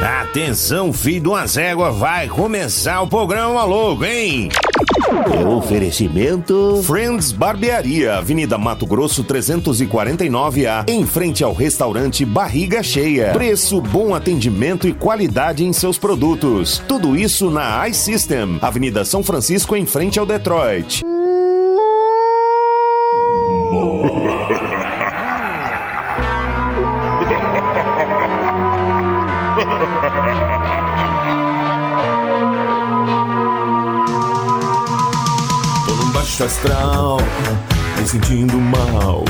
Atenção, filho de uma zégua, vai começar o programa louco, hein? Oferecimento. Friends Barbearia, Avenida Mato Grosso 349A, em frente ao restaurante Barriga Cheia. Preço, bom atendimento e qualidade em seus produtos. Tudo isso na iSystem, Avenida São Francisco, em frente ao Detroit. Baixo astral, me sentindo mal.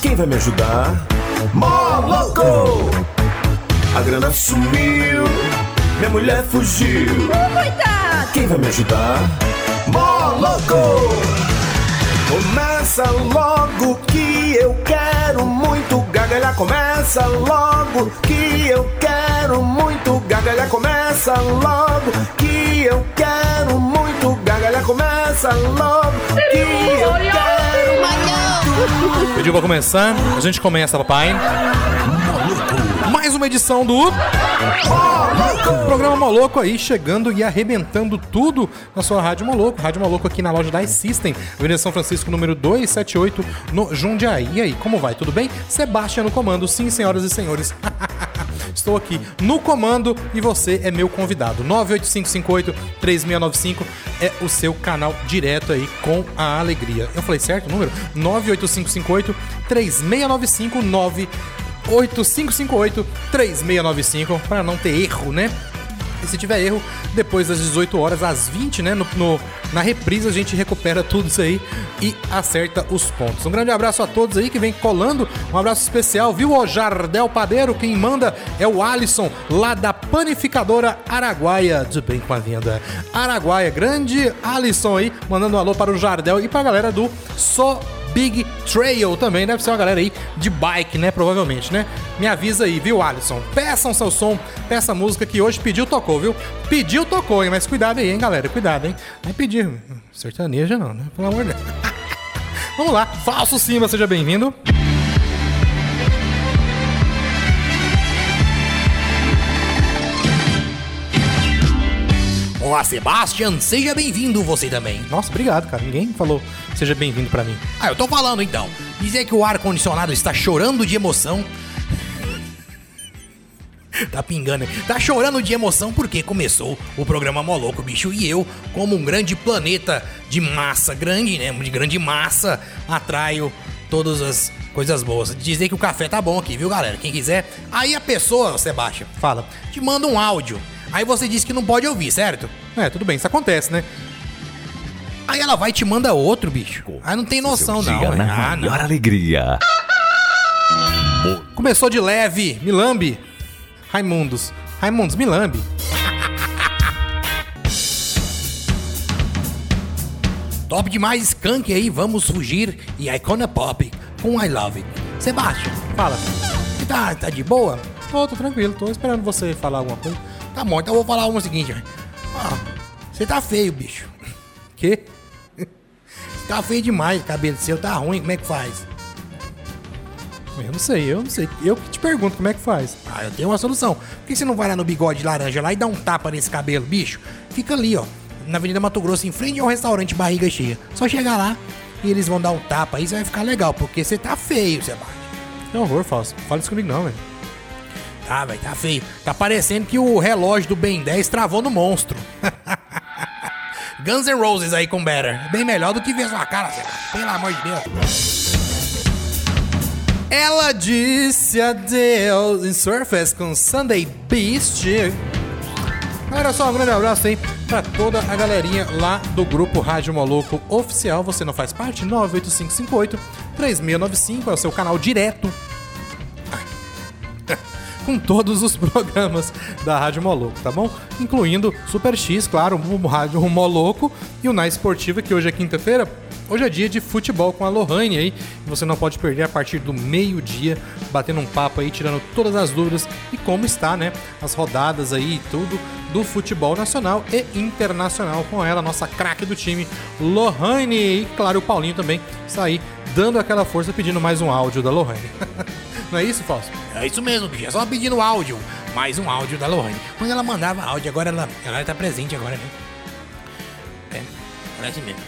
Quem vai me ajudar? Moloco! A grana sumiu, minha mulher fugiu. Coitado! Quem vai me ajudar? Moloco! Começa logo que eu quero muito gargalhar. Começa logo que eu quero muito gargalhar. Começa logo que eu quero muito gargalhar. Começa logo que eu quero. Pediu pra começar? A gente começa, papai. Mais uma edição do Programa Moloco aí, chegando e arrebentando tudo na sua Rádio Moloco. Rádio Moloco aqui na loja da System, Avenida São Francisco, número 278, no Jundiaí. E aí, como vai? Tudo bem? Sebastião no comando, sim, senhoras e senhores. Estou aqui no comando e você é meu convidado. 98558-3695 é o seu canal direto aí com a alegria. Eu falei certo o número? 98558-3695 98558-3695 para não ter erro, né? E se tiver erro, depois das 18 horas, às 20, né? No, no- na reprise a gente recupera tudo isso aí e acerta os pontos. Um grande abraço a todos aí que vem colando. Um abraço especial, viu? O Jardel Padeiro, quem manda é o Alisson, lá da panificadora Araguaia. Tudo bem com a vinda? Araguaia, grande Alisson aí, mandando um alô para o Jardel e para a galera do Só Big Trail também, deve ser uma galera aí de bike, né? Provavelmente, né? Me avisa aí, viu, Alisson? Peçam seu som, peça música que hoje pediu, tocou, viu? Pediu, tocou, hein? Mas cuidado aí, hein, galera? Cuidado, hein? Não é pedir sertaneja, não, né? Pelo amor de Deus. Vamos lá, Falso Simba, seja bem-vindo. Olá, Sebastian, seja bem-vindo você também. Nossa, obrigado, cara. Ninguém falou seja bem-vindo pra mim. Ah, eu tô falando então. Dizer que o ar-condicionado está chorando de emoção. Tá pingando? Tá chorando de emoção porque começou o programa Moloco, bicho. E eu, como um grande planeta de massa, grande, né? De grande massa, atraio todas as coisas boas. Dizer que o café tá bom aqui, viu, galera? Quem quiser. Aí a pessoa, Sebastião, Fala. te manda um áudio. Aí você diz que não pode ouvir, certo? É, tudo bem, isso acontece, né? Aí ela vai e te manda outro, bicho. Aí não tem noção, não. Dia na Ah, não. alegria. Começou de leve, Milambi. Raimundos. Raimundos, Milambi. Top demais, Skunk aí, vamos fugir. E Icona Pop com I Love It. Sebastião, Fala. tá, tá de boa? Tô, tô tranquilo, tô esperando você falar alguma coisa. Tá bom, então eu vou falar uma seguinte. ó. Você tá feio, bicho. Que? Você tá feio demais, o cabelo seu tá ruim, como é que faz? Eu não sei, eu não sei. Eu que te pergunto como é que faz. Ah, eu tenho uma solução. Por que você não vai lá no bigode laranja lá e dá um tapa nesse cabelo, bicho? Fica ali, ó, na Avenida Mato Grosso, em frente ao restaurante Barriga Cheia. Só chegar lá e eles vão dar um tapa aí, você vai ficar legal, porque você tá feio, Sebastião. Que horror, falso. Fala isso comigo não, velho. Tá, velho, tá feio. Tá parecendo que o relógio do Ben 10 travou no monstro. Guns N' Roses aí com Better. Bem melhor do que ver sua cara. Pelo amor de Deus. Ela disse adeus em Surface com Sunday Beast. Galera, só um grande abraço aí pra toda a galerinha lá do grupo Rádio Moloco Oficial. Você não faz parte? 98558-3695 é o seu canal direto com todos os programas da Rádio Moloco, tá bom? Incluindo Super X, claro, o Rádio Moloco e o Na Esportiva, que hoje é quinta-feira. Hoje é dia de futebol com a Lohane aí. Você não pode perder a partir do meio-dia, batendo um papo aí, tirando todas as dúvidas e como está, né? As rodadas aí e tudo do futebol nacional e internacional com ela, nossa craque do time, Lohane. E claro, o Paulinho também aí dando aquela força pedindo mais um áudio da Lohane. Não é isso, Fausto? É isso mesmo. É só pedindo áudio. Mais um áudio da Lohane. Quando ela mandava áudio, agora ela, ela tá presente agora, né? É, parece mesmo.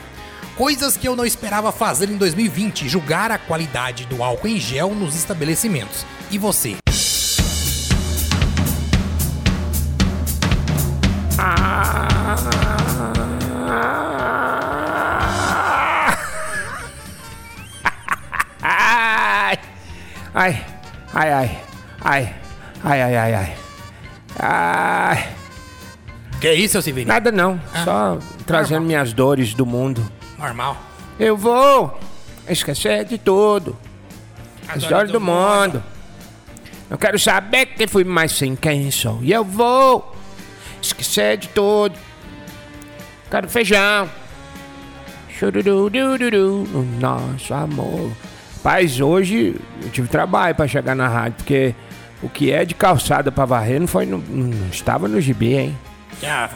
Coisas que eu não esperava fazer em 2020: julgar a qualidade do álcool em gel nos estabelecimentos. E você? Ai, ai, ai, ai, ai, ai, ai. Ai, Que isso, seu Severino? nada não, Ah. só trazendo minhas dores do mundo. Normal. Eu vou esquecer de tudo, as dores do mundo. Eu quero saber quem fui mais sem quem sou. E eu vou esquecer de tudo. Quero feijão. Churururururu, o nosso amor. Paz, hoje eu tive trabalho pra chegar na rádio, porque o que é de calçada pra varrer não foi no, não estava no gibi, hein?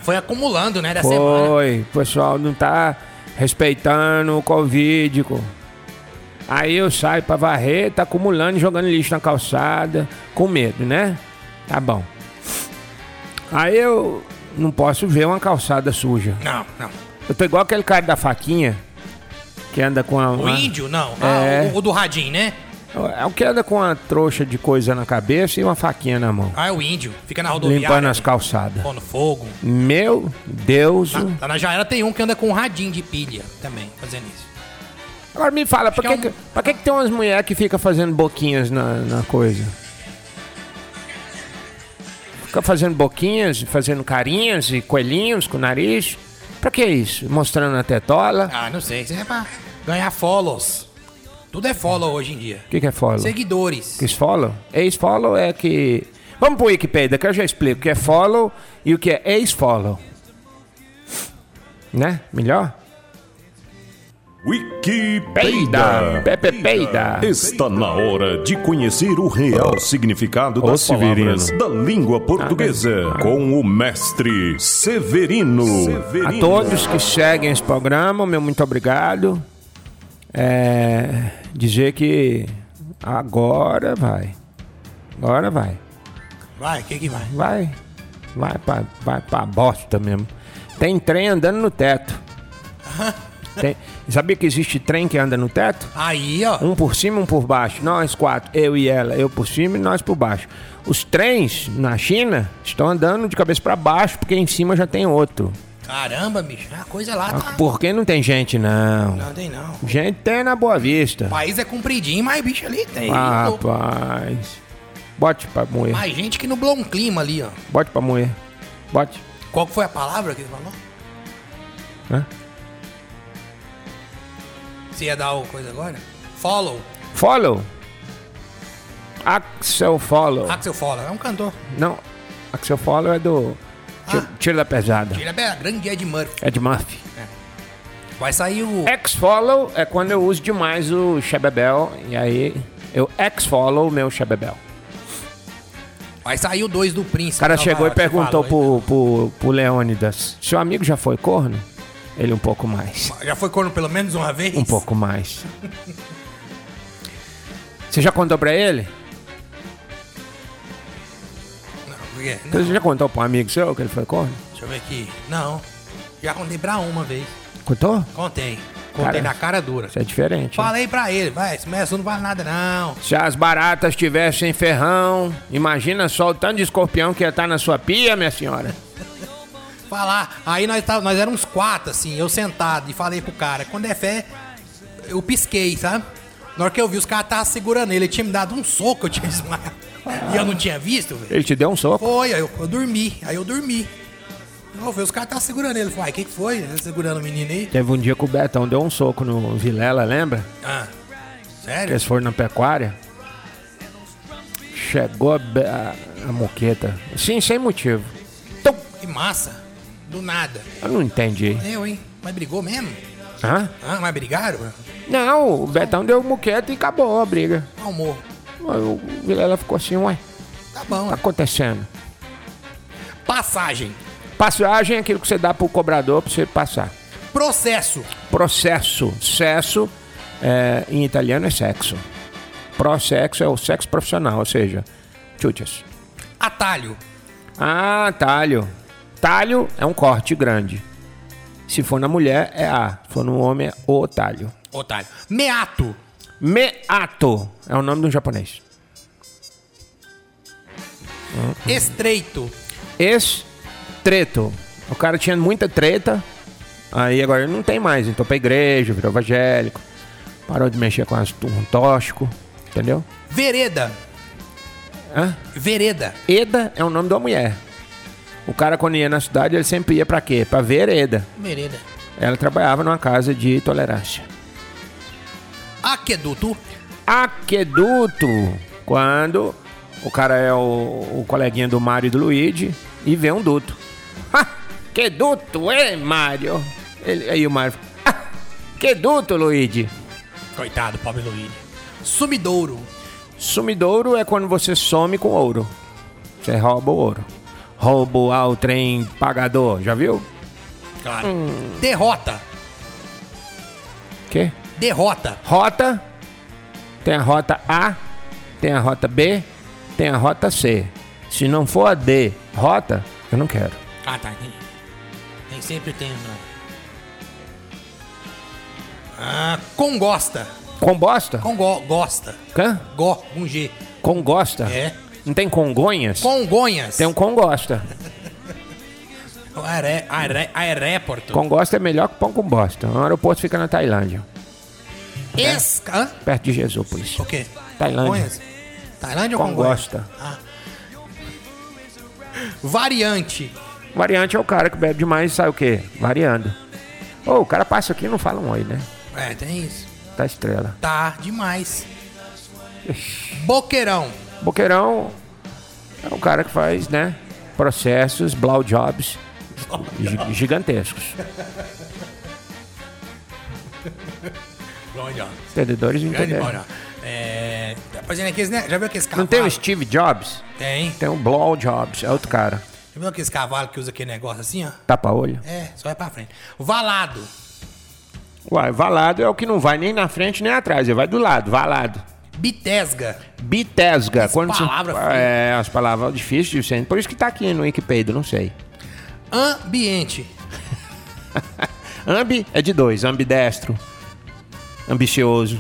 Foi acumulando, né, da semana. Foi, o pessoal não tá respeitando o Covid. co. Aí eu saio pra varrer, tá acumulando jogando lixo na calçada, com medo, né? Tá bom. Aí eu não posso ver uma calçada suja. Não, não. Eu tô igual aquele cara da faquinha, que anda com a. O uma- índio, não. É. Ah, o, o do radinho, né? É o que anda com uma trouxa de coisa na cabeça e uma faquinha na mão. Ah, é o índio. Fica na rodoviária. Limpando as calçadas. Pondo fogo. Meu Deus. Lá, lá na Jaera tem um que anda com um radinho de pilha também, fazendo isso. Agora me fala, pra que que, é um- pra que, que tem umas mulheres que ficam fazendo boquinhas na, na coisa? Fica fazendo boquinhas, fazendo carinhas e coelhinhos com o nariz. Pra que isso? Mostrando a tetola. Ah, não sei. Isso é pra ganhar follows. Tudo é follow hoje em dia. O que, que é follow? Seguidores. Que follow? Ex-follow é que... Vamos pro Wikipedia, que eu já explico o que é follow e o que é ex-follow. Né? Melhor? Wikipedia. Pepe peida! Está na hora de conhecer o real significado das Severino. palavras da língua portuguesa com o mestre Severino. A todos que seguem esse programa, meu muito obrigado. É, dizer que agora vai. Agora vai. Vai, o que que vai? Vai. Vai pra, vai pra bosta mesmo. Tem trem andando no teto. Tem- sabia que existe trem que anda no teto? Aí, ó. Um por cima, um por baixo. Nós quatro, eu e ela, eu por cima e nós por baixo. Os trens na China estão andando de cabeça para baixo porque em cima já tem outro. Caramba, bicho. A coisa lá tá... Porque não tem gente, não. Não tem não. Gente tem na Boa Vista. O país é compridinho, mas bicho ali tem. Ah, rapaz. Bote pra moer. Mais gente que nublou um clima ali, ó. Bote pra moer. Bote. Qual que foi a palavra que ele falou? Hã? Você ia dar o coisa agora? Follow. Follow. Axel Follow. Axel Follow. É um cantor. Não. Axel Follow é do. Tiro, Ah. Tiro da Pesada. Ele é grande Ed Murphy. Ed Murphy. Vai sair o... X-Follow é quando eu uso demais o Shebebel. E aí eu X-Follow o meu Shebebel. Vai sair o 2 do Príncipe. O cara Nova chegou e perguntou pro, pro, pro Leônidas: Seu amigo já foi corno? Ele um pouco mais. Já foi corno pelo menos uma vez? Um pouco mais. Você já contou pra ele? Não? Não, Você já contou pra um amigo seu que ele foi corno? deixa eu ver aqui. Não. Já contei pra uma vez. Contou? Contei. Contei Cara, na cara dura. Isso é diferente. hein? Falei pra ele, vai, esse assunto não vale nada não. Se as baratas tivessem ferrão, imagina só o tanto de escorpião que ia estar na sua pia, minha senhora. Falar. Aí nós, tava, nós éramos quatro, assim, eu sentado e falei pro cara, quando é fé, eu pisquei, sabe? Na hora que eu vi, os caras estavam segurando ele, ele tinha me dado um soco, eu tinha desmaiado. E eu não tinha visto, velho. Ele te deu um soco? Foi, aí eu, eu dormi, aí eu dormi. Eu vi, os caras estavam segurando ele. Falei, o que, que foi? Ele Segurando o menino aí? Teve um dia que o Betão deu um soco no Vilela, lembra? Ah, Que sério? eles foram na pecuária. Chegou a, a, a moqueta. Sim, sem motivo. Tum! Que massa. Do nada. Eu não entendi. Eu, hein? Mas brigou mesmo? Hã? Ah, mas brigaram? Não, o Betão deu moqueta e acabou a briga. Aí O Vilela ficou assim, ué, Tá bom. tá acontecendo. Passagem. Passagem é aquilo que você dá pro cobrador pra você passar. Processo. Processo. Cesso, é, em italiano é sexo. Pró-sexo é o sexo profissional, ou seja, chutes. Atalho. Ah, talho. Talho é um corte grande. Se for na mulher, é A. Se for no homem, é o talho. Otário. Meato. Meato é o nome um japonês. Estreito. Estreito. O cara tinha muita treta, aí agora ele não tem mais. Então pra igreja, virou evangélico. Parou de mexer com as turmas tóxico, entendeu? Vereda. Hã? Vereda. Eda é o nome uma mulher. O cara, quando ia na cidade, ele sempre ia pra quê? Pra ver Eda. Vereda. Ela trabalhava numa casa de tolerância. Aqueduto. Aqueduto. Quando o cara é o, o coleguinha do Mário e do Luigi e vê um duto. Ha! Que duto, é, Mário? Ele, aí o Mário. "Ah, que duto, Luigi? Coitado, pobre Luigi. Sumidouro. Sumidouro é quando você some com ouro. Você rouba o ouro. Roubo ao trem pagador, já viu? Claro. Derrota. Que? Derrota. Rota. Tem a rota A, tem a rota B, tem a rota C. Se não for a D, rota, eu não quero. Ah, tá, entendi. Tem sempre tem, né? Ah, congosta. Com bosta? Congo, gosta. Hã? Go, com G. Com gosta? É. Não tem congonhas? Congonhas. Tem um com gosta. Aeré, aeré, aeroporto. Com gosta é melhor que pão com bosta. O aeroporto fica na Tailândia, Esca... Perto de Jesúpolis. O quê? Tailândia. Congonhas? Tailândia ou Congonhas? gosta. Variante. Variante é o cara que bebe demais e sai o quê? Variando. Ô, o cara passa aqui e não fala um oi, né? É, tem isso. Tá estrela. Tá demais. Boqueirão. Boqueirão é o cara que faz, né? Processos, blowjobs gi- gigantescos. Entendedores entenderam. É. Tá aqueles, né? Já viu aqueles Não cavalos? tem o Steve Jobs? Tem. Tem o blowjobs, é outro cara. Já viu aqueles cavalos que usa aquele negócio assim, ó? Tapa-olho. É, só vai pra frente. Valado. Uai, valado é o que não vai nem na frente nem atrás, ele vai do lado, valado. Bitesga. Bitesga. As quando você- palavras É, as palavras difíceis de ser. Por isso que tá aqui no Wikipedia, não sei. Ambiente. Ambi é de dois, ambidestro, ambicioso.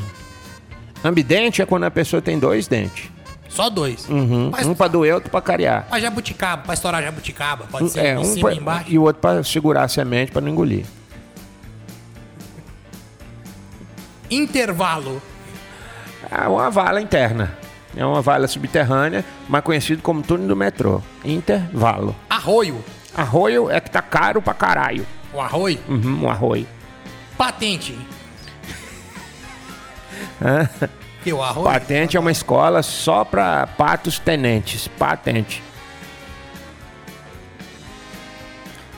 Ambidente é quando a pessoa tem dois dentes. Só dois. Uhum. Mas Um pra doer, outro pra cariar. pra jabuticaba, pra estourar jabuticaba. Pode ser É, em um cima pra- e embaixo. e o outro pra segurar a semente pra não engolir. Intervalo. É uma vala interna. É uma vala subterrânea, mais conhecido como túnel do metrô. Intervalo. Arroio. Arroio é que tá caro pra caralho. O arroio. Uhum, um arroio. Patente. que o arroio? Patente é uma escola só pra patos tenentes. Patente.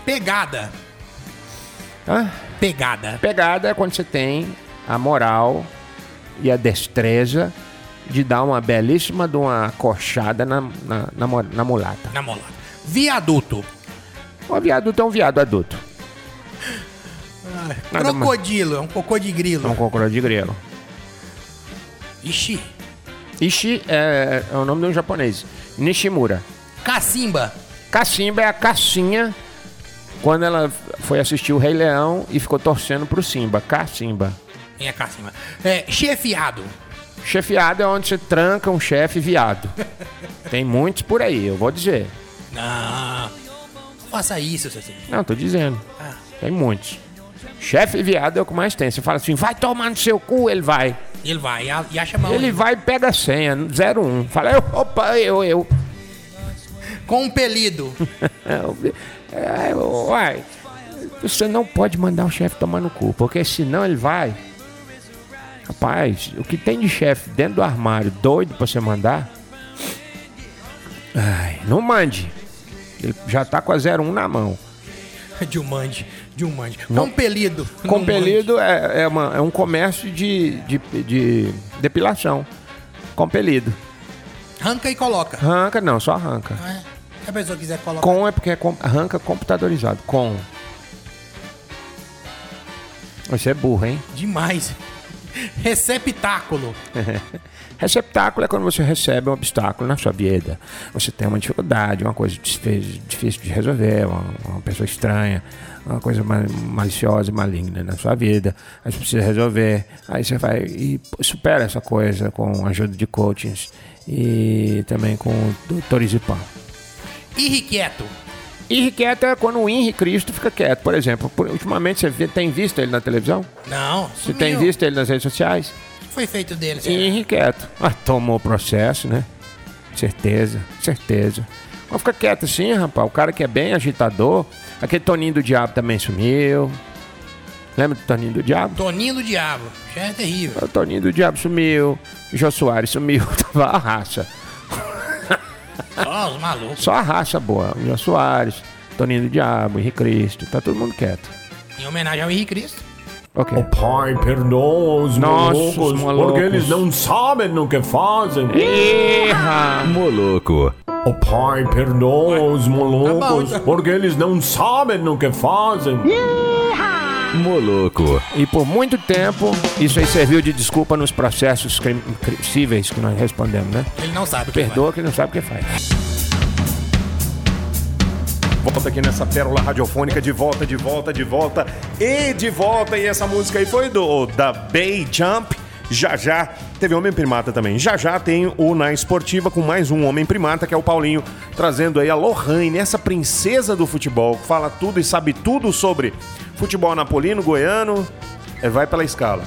Pegada. Hã? Pegada. Pegada é quando você tem a moral e a destreza de dar uma belíssima de uma coxada na, na, na, na mulata. Na mola. Viaduto. O viaduto é um viado adulto. Mais. Crocodilo. É um cocô de É grilo. um cocô de grelo. Ixi. Ishi é, é o nome de um japonês. Nishimura. Cacimba. Cacimba é a cacinha quando ela foi assistir o Rei Leão e ficou torcendo pro Simba. Cacimba. Tem a cacimba. É, chefiado. Chefiado é onde você tranca um chefe viado. Tem muitos por aí, eu vou dizer. Não. Não faça isso, seu Cecílio. Não, tô dizendo. Ah. Tem muitos. Chefe viado é o que mais tem. Você fala assim, vai tomar no seu cu, ele vai. Ele vai e e acha mal. Ele vai e pega a senha, 01. Fala, eu, opa, eu, eu. Compelido. É, uai, você não pode mandar o chefe tomar no cu, porque senão ele vai. Rapaz, o que tem de chefe dentro do armário doido pra você mandar? Ai, não mande. Ele já tá com a 01 na mão. Dilmande. Dilmande. Não. Compelido. Compelido é, é, uma- é um comércio de, de, de depilação. Compelido. Arranca e coloca. Arranca, não, só arranca. É. Se a pessoa quiser colocar. Com é porque é com, arranca computadorizado. Com. Você é burro, hein? Demais. Receptáculo. Receptáculo é quando você recebe um obstáculo na sua vida. Você tem uma dificuldade, uma coisa difícil, de resolver, uma, uma pessoa estranha, uma coisa ma- maliciosa e maligna na sua vida. Aí você precisa resolver. Aí você vai e supera essa coisa com a ajuda de coachings e também com doutores e pão. Irrequieto. Irrequieto é quando o Henri Cristo fica quieto. Por exemplo, por- ultimamente você tem visto ele na televisão? Não. Você tem visto ele nas redes sociais? O que foi feito dele? Henri quieto. Ah, tomou o processo, né? Certeza, certeza. Vamos ficar quieto assim, rapaz. O cara que é bem agitador. Aquele Toninho do Diabo também sumiu. Lembra do Toninho do Diabo? Toninho do Diabo. Já é terrível. O Toninho do Diabo sumiu. Jô Soares sumiu. Tava a raça. Só os malucos. Só a raça boa. O Jô Soares, Toninho do Diabo, Henri Cristo. Tá todo mundo quieto. Em homenagem ao Henrique Cristo. Ok. O pai perdoa os Nossa, malucos, os malucos. porque eles não sabem o que fazem. Erra! Moloco. O pai perdoa os malucos, Tá bom, tá. porque eles não sabem o que fazem. Moloco. E por muito tempo, isso aí serviu de desculpa nos processos cíveis que nós respondemos, né? Ele não sabe o que Perdoa que não sabe o que faz. Volta aqui nessa pérola radiofônica, de volta, de volta, de volta e de volta. E essa música aí foi do da Bay Jump. Já já teve Homem Primata também. Já já tem o Na Esportiva com mais um Homem Primata, que é o Paulinho, trazendo aí a Lohane, essa princesa do futebol, que fala tudo e sabe tudo sobre futebol napolino, goiano. É, vai pela escala.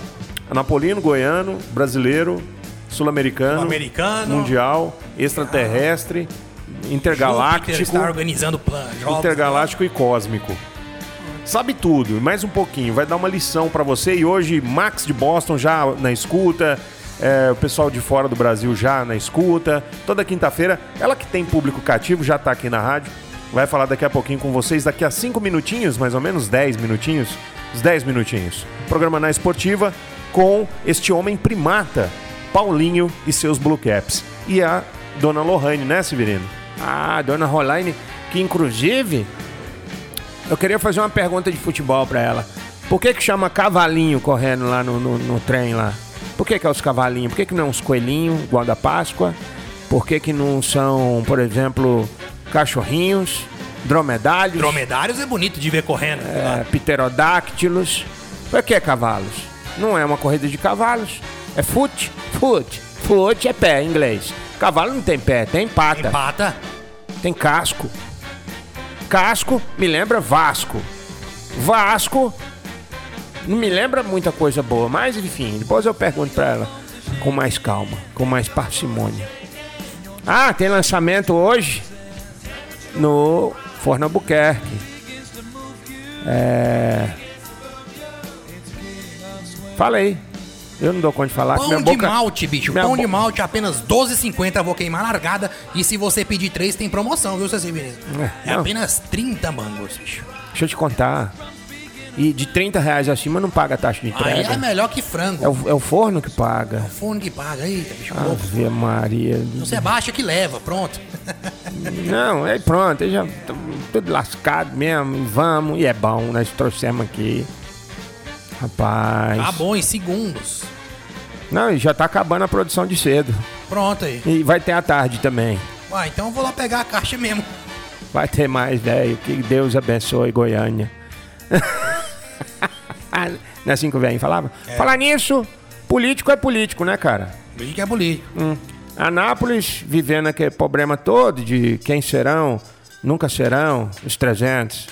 Napolino, goiano, brasileiro, sul-americano, Sul-americano. mundial, extraterrestre, Júpiter intergaláctico. está organizando plan, jogos. Intergaláctico e cósmico. Sabe tudo, mais um pouquinho, vai dar uma lição pra você. E hoje, Max de Boston já na escuta, é, o pessoal de fora do Brasil já na escuta. Toda quinta-feira, ela que tem público cativo já tá aqui na rádio. Vai falar daqui a pouquinho com vocês, daqui a cinco minutinhos, mais ou menos 10 minutinhos, uns 10 minutinhos. Programa na Esportiva com este homem primata, Paulinho e seus Blue Caps. E a dona Lohane, né, Severino? Ah, dona Rolaine, que inclusive eu queria fazer uma pergunta de futebol pra ela. Por que que chama cavalinho correndo lá no, no, no trem lá? Por que que é os cavalinhos? Por que que não é uns coelhinhos, igual da Páscoa? Por que que não são, por exemplo, cachorrinhos, dromedários, Dromedários é bonito de ver correndo. é, pterodáctilos? Por que cavalos? Não é uma corrida de cavalos. É foot, foot. Foot é pé em inglês. Cavalo não tem pé, tem pata. Empata. Tem casco. Casco me lembra Vasco. Vasco não me lembra muita coisa boa, mas enfim, depois eu pergunto pra ela com mais calma, com mais parcimônia. Ah, tem lançamento hoje no Forno Albuquerque. É. Fala aí. Eu não dou conta de falar. Pão de boca- malte, bicho. minha Pão bo- de malte apenas 12,50. Vou queimar largada. E se você pedir três, tem promoção, viu, Ceci? É, É apenas 30 mangos, bicho. Deixa eu te contar. E de 30 reais acima não paga taxa de Aí entrega. é melhor que frango. É o, é o forno que paga. Fone que paga. Eita, bicho. louco. Ave Maria. Você baixa que leva, pronto. Não, aí pronto, aí já tô tudo lascado mesmo. e Vamos, e é bom, nós trouxemos aqui. Rapaz. Tá bom, em segundos. Não, e já tá acabando a produção de cedo. Pronto aí. E vai ter à tarde também. Uai, então eu vou lá pegar a caixa mesmo. Vai ter mais, velho. Que Deus abençoe Goiânia. Não é assim que o velho falava? Falar nisso, político é político, né, cara? Político é político. Hum. Anápolis vivendo aquele problema todo de quem serão, nunca serão, os 300,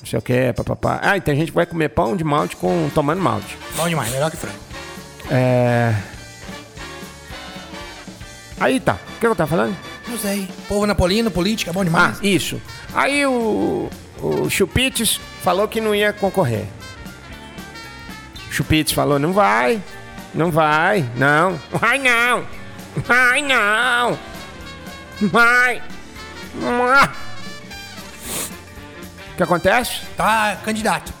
não sei o que, papapá. Ah, e tem gente que vai comer pão de malte com tomando malte. Bom demais, melhor que frango. É. Aí tá, o que eu tava falando? Não sei. Povo napolino, política, bom Ah, demais. isso. Aí o, o Chupites falou que não ia concorrer. Chupites falou, não vai, não vai, não, vai não, vai não, vai. O que acontece? Tá candidato.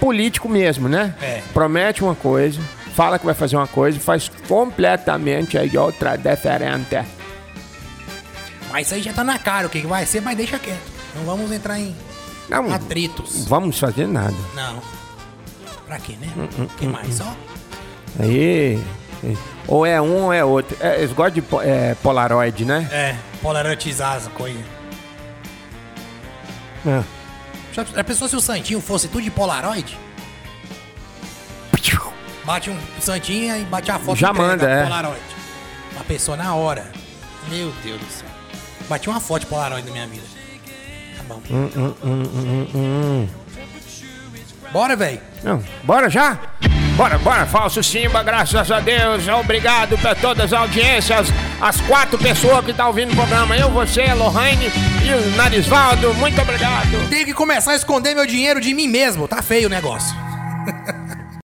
Político mesmo, né? É. Promete uma coisa, fala que vai fazer uma coisa faz completamente aí outra diferente. Mas isso aí já tá na cara o que que vai ser, mas deixa quieto. Não vamos entrar em Não, atritos. vamos fazer nada. Não. Pra quê, né? Hum, O que mais? Só Aí. Ou é um ou é outro. É, eles gostam de po- é, Polaroid, né? É, polaroidizar as coisas. É. Já já pensou se o Santinho fosse tudo de Polaroid? Bate um Santinho e bate a foto Já manda, é. Polaroid. A pessoa na hora. Meu Deus do céu. Bati uma foto de Polaroid na minha vida. Tá bom. Hum, Bora, velho. Não, bora já? Bora, bora, falso Simba, graças a Deus. Obrigado por todas as audiências, as quatro pessoas que estão ouvindo o programa. Eu, você, Lohane e o Narisvaldo. Muito obrigado. Tenho que começar a esconder meu dinheiro de mim mesmo. Tá feio o negócio.